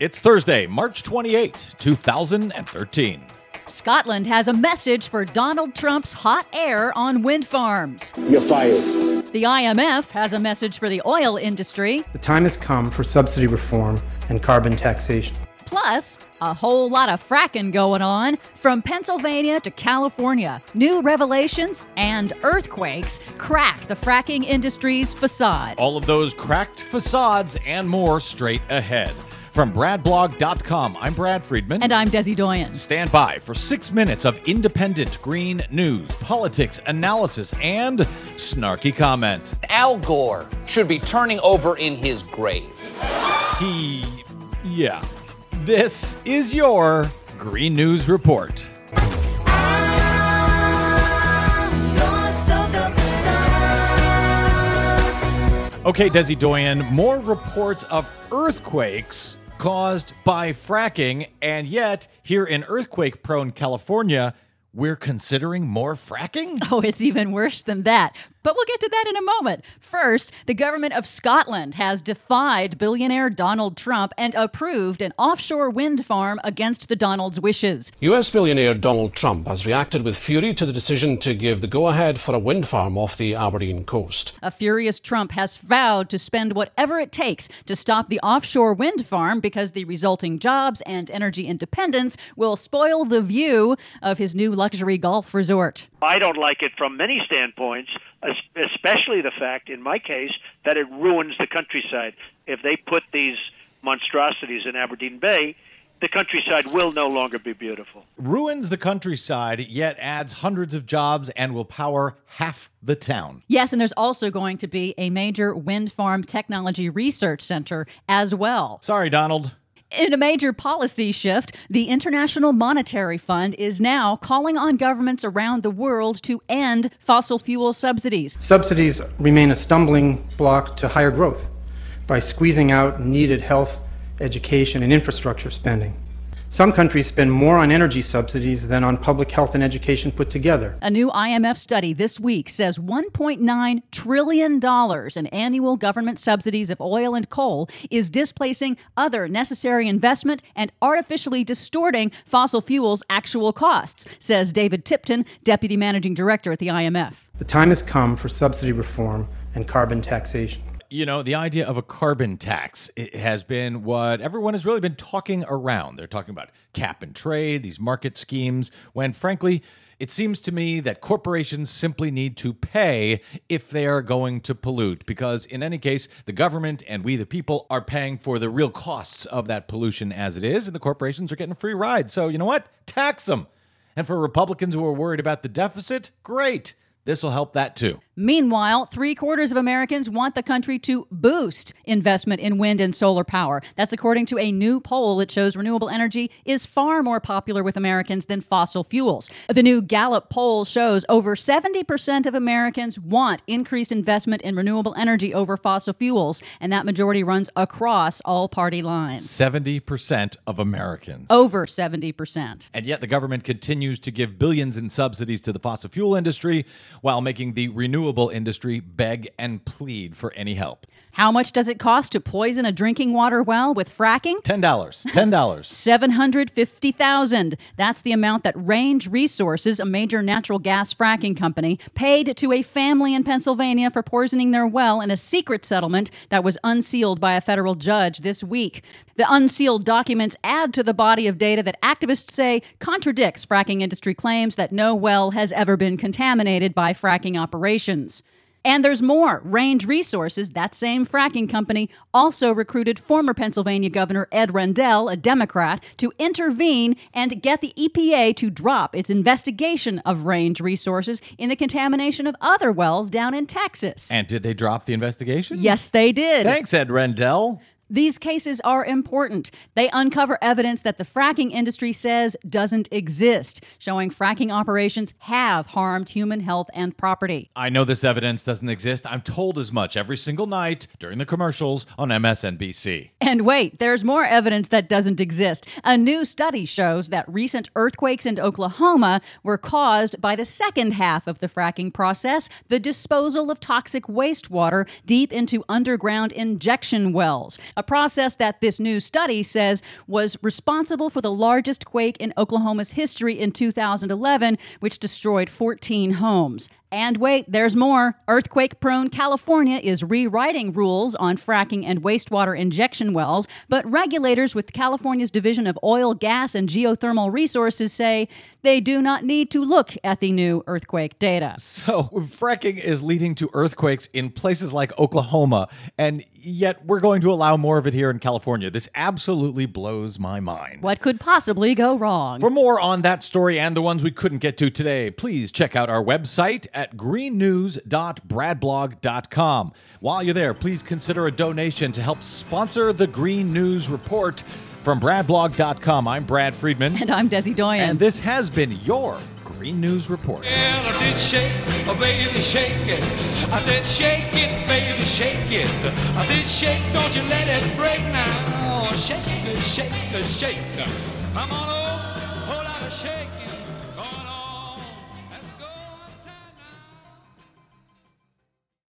It's Thursday, March 28, 2013. Scotland has a message for Donald Trump's hot air on wind farms. You're fired. The IMF has a message for the oil industry. The time has come for subsidy reform and carbon taxation. Plus, a whole lot of fracking going on from Pennsylvania to California. New revelations and earthquakes crack the fracking industry's facade. All of those cracked facades and more straight ahead. From BradBlog.com, I'm Brad Friedman. And I'm Desi Doyen. Stand by for six minutes of independent green news, politics, analysis, and snarky comment. Al Gore should be turning over in his grave. He, yeah. This is your Green News Report. Okay, Desi Doyen, more reports of earthquakes caused by fracking, and yet here in earthquake prone California, we're considering more fracking? Oh, it's even worse than that. But we'll get to that in a moment. First, the government of Scotland has defied billionaire Donald Trump and approved an offshore wind farm against the Donald's wishes. US billionaire Donald Trump has reacted with fury to the decision to give the go ahead for a wind farm off the Aberdeen coast. A furious Trump has vowed to spend whatever it takes to stop the offshore wind farm because the resulting jobs and energy independence will spoil the view of his new luxury golf resort. I don't like it from many standpoints, especially the fact, in my case, that it ruins the countryside. If they put these monstrosities in Aberdeen Bay, the countryside will no longer be beautiful. Ruins the countryside, yet adds hundreds of jobs and will power half the town. Yes, and there's also going to be a major wind farm technology research center as well. Sorry, Donald. In a major policy shift, the International Monetary Fund is now calling on governments around the world to end fossil fuel subsidies. Subsidies remain a stumbling block to higher growth by squeezing out needed health, education, and infrastructure spending. Some countries spend more on energy subsidies than on public health and education put together. A new IMF study this week says $1.9 trillion in annual government subsidies of oil and coal is displacing other necessary investment and artificially distorting fossil fuels' actual costs, says David Lipton, Deputy Managing Director at the IMF. The time has come for subsidy reform and carbon taxation you know, the idea of a carbon tax has been what everyone has really been talking around. They're talking about cap and trade, these market schemes, when frankly, it seems to me that corporations simply need to pay if they are going to pollute, because in any case, the government and we, the people, are paying for the real costs of that pollution as it is, and the corporations are getting a free ride. So, you know what? Tax them. And for Republicans who are worried about the deficit, great. This will help that too. Meanwhile, three quarters of Americans want the country to boost investment in wind and solar power. That's according to a new poll that shows renewable energy is far more popular with Americans than fossil fuels. The new Gallup poll shows over 70% of Americans want increased investment in renewable energy over fossil fuels, and that majority runs across all party lines. 70% of Americans. Over 70%. And yet the government continues to give billions in subsidies to the fossil fuel industry while making the renewable industry beg and plead for any help. How much does it cost to poison a drinking water well with fracking? $10. $10. 750,000. That's the amount that Range Resources, a major natural gas fracking company, paid to a family in Pennsylvania for poisoning their well in a secret settlement that was unsealed by a federal judge this week. The unsealed documents add to the body of data that activists say contradicts fracking industry claims that no well has ever been contaminated by fracking operations. And there's more. Range Resources, that same fracking company, also recruited former Pennsylvania Governor Ed Rendell, a Democrat, to intervene and get the EPA to drop its investigation of Range Resources in the contamination of other wells down in Texas. And did they drop the investigation? Yes, they did. Thanks, Ed Rendell. These cases are important. They uncover evidence that the fracking industry says doesn't exist, showing fracking operations have harmed human health and property. I know this evidence doesn't exist. I'm told as much every single night during the commercials on MSNBC. And wait, there's more evidence that doesn't exist. A new study shows that recent earthquakes in Oklahoma were caused by the second half of the fracking process the disposal of toxic wastewater deep into underground injection wells. a process that this new study says was responsible for the largest quake in Oklahoma's history in 2011, which destroyed 14 homes. And wait, there's more. Earthquake prone California is rewriting rules on fracking and wastewater injection wells, but regulators with California's Division of Oil, Gas, and Geothermal Resources say they do not need to look at the new earthquake data. So, fracking is leading to earthquakes in places like Oklahoma, and yet we're going to allow more of it here in California. This absolutely blows my mind. What could possibly go wrong? For more on that story and the ones we couldn't get to today, please check out our website at greennews.bradblog.com. While you're there, please consider a donation to help sponsor the Green News Report. From bradblog.com, I'm Brad Friedman. And I'm Desi Doyen. And this has been your Green News Report. Well, I did shake, oh baby, shake it. I did shake it, baby, shake it. I did shake, don't you let it break now. Shake it, shake it, shake it. I'm on a whole lot of shaking.